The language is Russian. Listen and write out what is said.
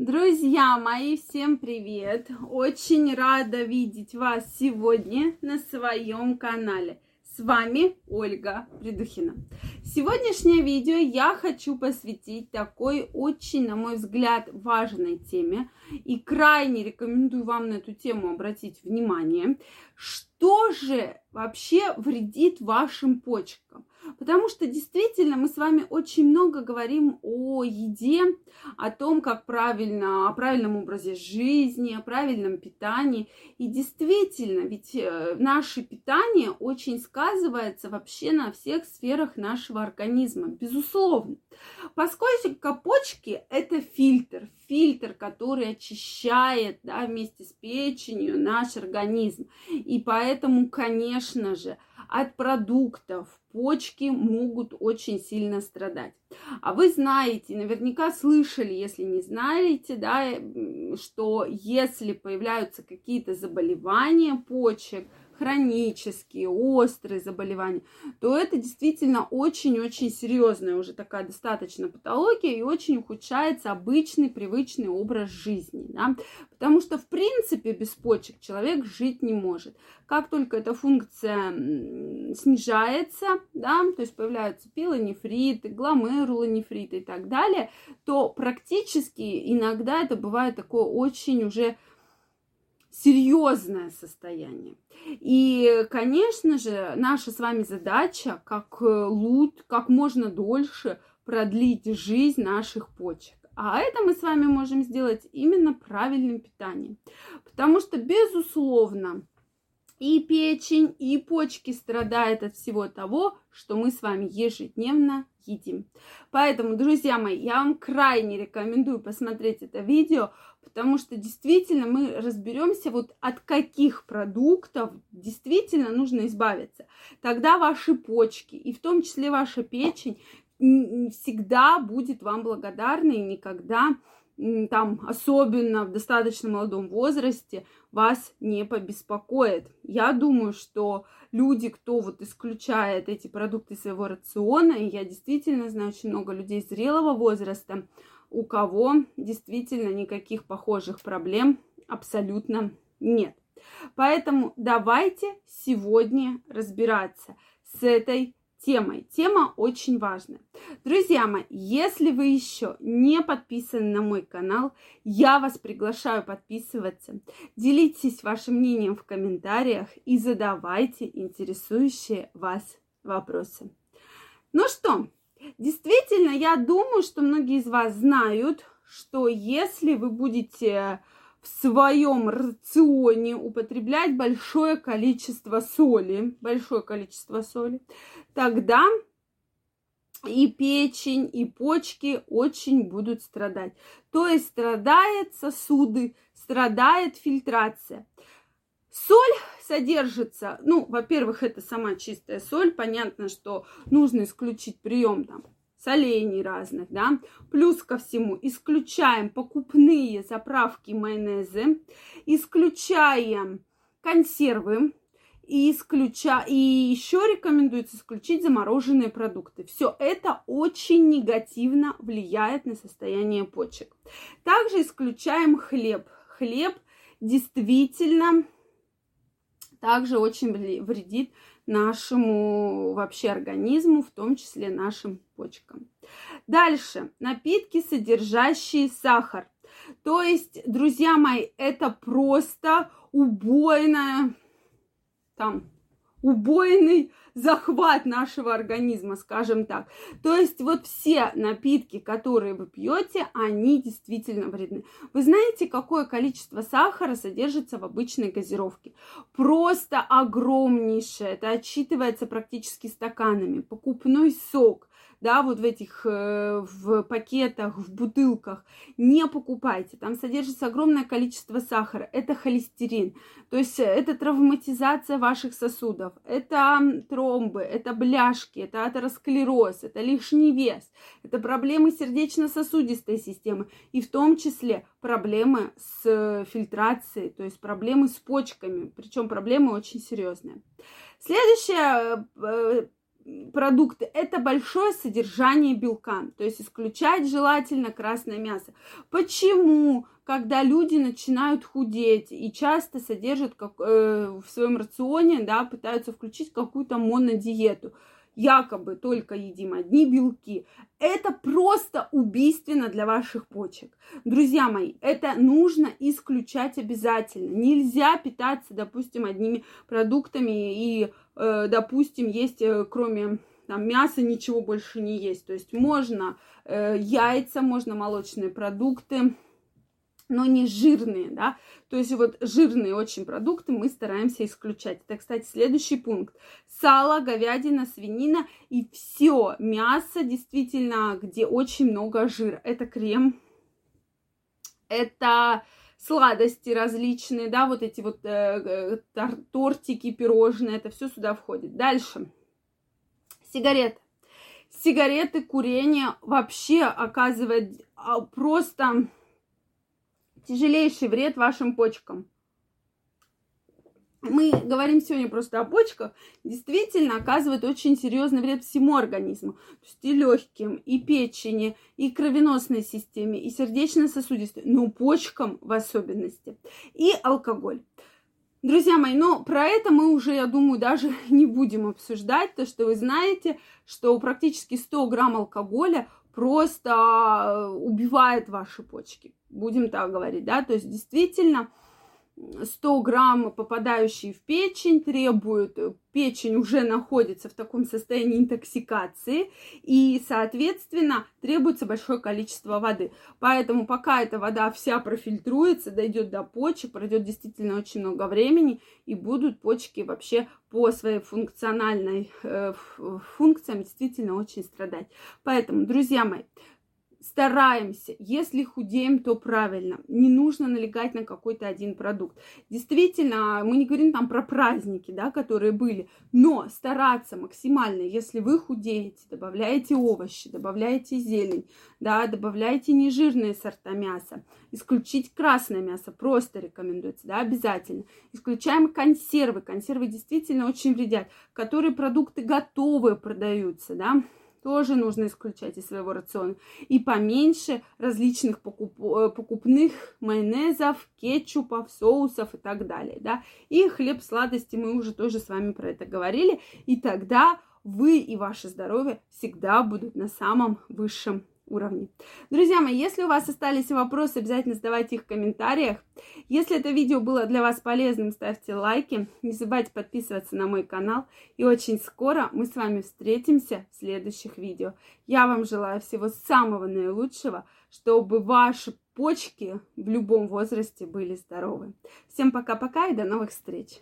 Друзья мои, всем привет! Очень рада видеть вас сегодня на своем канале. С вами Ольга Придухина. Сегодняшнее видео я хочу посвятить такой очень, на мой взгляд, важной теме. И крайне рекомендую вам на эту тему обратить внимание. Что же вообще вредит вашим почкам? Потому что действительно мы с вами очень много говорим о еде, о том, как правильно, о правильном образе жизни, о правильном питании. И действительно, ведь э, наше питание очень сказывается вообще на всех сферах нашего организма, безусловно. Поскольку почки – это фильтр, фильтр, который очищает да, вместе с печенью наш организм. И поэтому, конечно же, от продуктов почки могут очень сильно страдать. А вы знаете, наверняка слышали, если не знаете, да, что если появляются какие-то заболевания почек, хронические, острые заболевания, то это действительно очень-очень серьезная уже такая достаточно патология и очень ухудшается обычный, привычный образ жизни. Да? Потому что, в принципе, без почек человек жить не может. Как только эта функция снижается, да, то есть появляются пилонефриты, гломерулонефриты и так далее, то практически иногда это бывает такое очень уже серьезное состояние. И, конечно же, наша с вами задача как э, лут, как можно дольше продлить жизнь наших почек. А это мы с вами можем сделать именно правильным питанием. Потому что, безусловно, и печень, и почки страдают от всего того, что мы с вами ежедневно едим. Поэтому, друзья мои, я вам крайне рекомендую посмотреть это видео, потому что действительно мы разберемся, вот от каких продуктов действительно нужно избавиться. Тогда ваши почки, и в том числе ваша печень, всегда будет вам благодарна и никогда там, особенно в достаточно молодом возрасте, вас не побеспокоит. Я думаю, что люди, кто вот исключает эти продукты своего рациона, и я действительно знаю очень много людей зрелого возраста, у кого действительно никаких похожих проблем абсолютно нет. Поэтому давайте сегодня разбираться с этой темой. Тема очень важная. Друзья мои, если вы еще не подписаны на мой канал, я вас приглашаю подписываться. Делитесь вашим мнением в комментариях и задавайте интересующие вас вопросы. Ну что, действительно, я думаю, что многие из вас знают, что если вы будете в своем рационе употреблять большое количество соли, большое количество соли, тогда и печень, и почки очень будут страдать. То есть страдает сосуды, страдает фильтрация. Соль содержится, ну, во-первых, это сама чистая соль, понятно, что нужно исключить прием там солений разных, да. Плюс ко всему исключаем покупные заправки майонезы, исключаем консервы, и исключа... и еще рекомендуется исключить замороженные продукты. Все это очень негативно влияет на состояние почек. Также исключаем хлеб. Хлеб действительно также очень вредит нашему вообще организму, в том числе нашим почкам. Дальше. Напитки, содержащие сахар. То есть, друзья мои, это просто убойная там убойный захват нашего организма, скажем так. То есть вот все напитки, которые вы пьете, они действительно вредны. Вы знаете, какое количество сахара содержится в обычной газировке? Просто огромнейшее. Это отчитывается практически стаканами. Покупной сок да, вот в этих, э, в пакетах, в бутылках, не покупайте. Там содержится огромное количество сахара. Это холестерин. То есть э, это травматизация ваших сосудов. Это тромбы, это бляшки, это атеросклероз, это лишний вес. Это проблемы сердечно-сосудистой системы. И в том числе проблемы с э, фильтрацией, то есть проблемы с почками. Причем проблемы очень серьезные. Следующее продукты – это большое содержание белка, то есть исключать желательно красное мясо. Почему, когда люди начинают худеть и часто содержат как, э, в своем рационе, да, пытаются включить какую-то монодиету – якобы только едим одни белки, это просто убийственно для ваших почек. Друзья мои, это нужно исключать обязательно. Нельзя питаться, допустим, одними продуктами и, э, допустим, есть э, кроме там, мяса ничего больше не есть. То есть можно э, яйца, можно молочные продукты, но не жирные, да. То есть вот жирные очень продукты мы стараемся исключать. Это, кстати, следующий пункт. Сало, говядина, свинина и все мясо, действительно, где очень много жира. Это крем, это сладости различные, да, вот эти вот э, э, тортики, пирожные, это все сюда входит. Дальше. Сигареты. Сигареты, курение вообще оказывает а, просто тяжелейший вред вашим почкам. Мы говорим сегодня просто о почках, действительно оказывает очень серьезный вред всему организму. То есть и легким, и печени, и кровеносной системе, и сердечно-сосудистой, но почкам в особенности. И алкоголь. Друзья мои, но про это мы уже, я думаю, даже не будем обсуждать, то что вы знаете, что практически 100 грамм алкоголя просто э, убивает ваши почки. Будем так говорить, да, то есть действительно 100 грамм, попадающие в печень, требуют, э, печень уже находится в таком состоянии интоксикации, и, соответственно, требуется большое количество воды. Поэтому пока эта вода вся профильтруется, дойдет до почек, пройдет действительно очень много времени, и будут почки вообще по своей функциональной э, функциям действительно очень страдать. Поэтому, друзья мои, стараемся. Если худеем, то правильно. Не нужно налегать на какой-то один продукт. Действительно, мы не говорим там про праздники, да, которые были, но стараться максимально, если вы худеете, добавляете овощи, добавляете зелень, да, добавляете нежирные сорта мяса, исключить красное мясо просто рекомендуется, да, обязательно. Исключаем консервы. Консервы действительно очень вредят. Которые продукты готовые продаются, да, тоже нужно исключать из своего рациона. И поменьше различных покуп, э, покупных майонезов, кетчупов, соусов и так далее, да. И хлеб, сладости, мы уже тоже с вами про это говорили. И тогда вы и ваше здоровье всегда будут на самом высшем уровне. Друзья мои, если у вас остались вопросы, обязательно задавайте их в комментариях. Если это видео было для вас полезным, ставьте лайки. Не забывайте подписываться на мой канал. И очень скоро мы с вами встретимся в следующих видео. Я вам желаю всего самого наилучшего, чтобы ваши почки в любом возрасте были здоровы. Всем пока-пока и до новых встреч!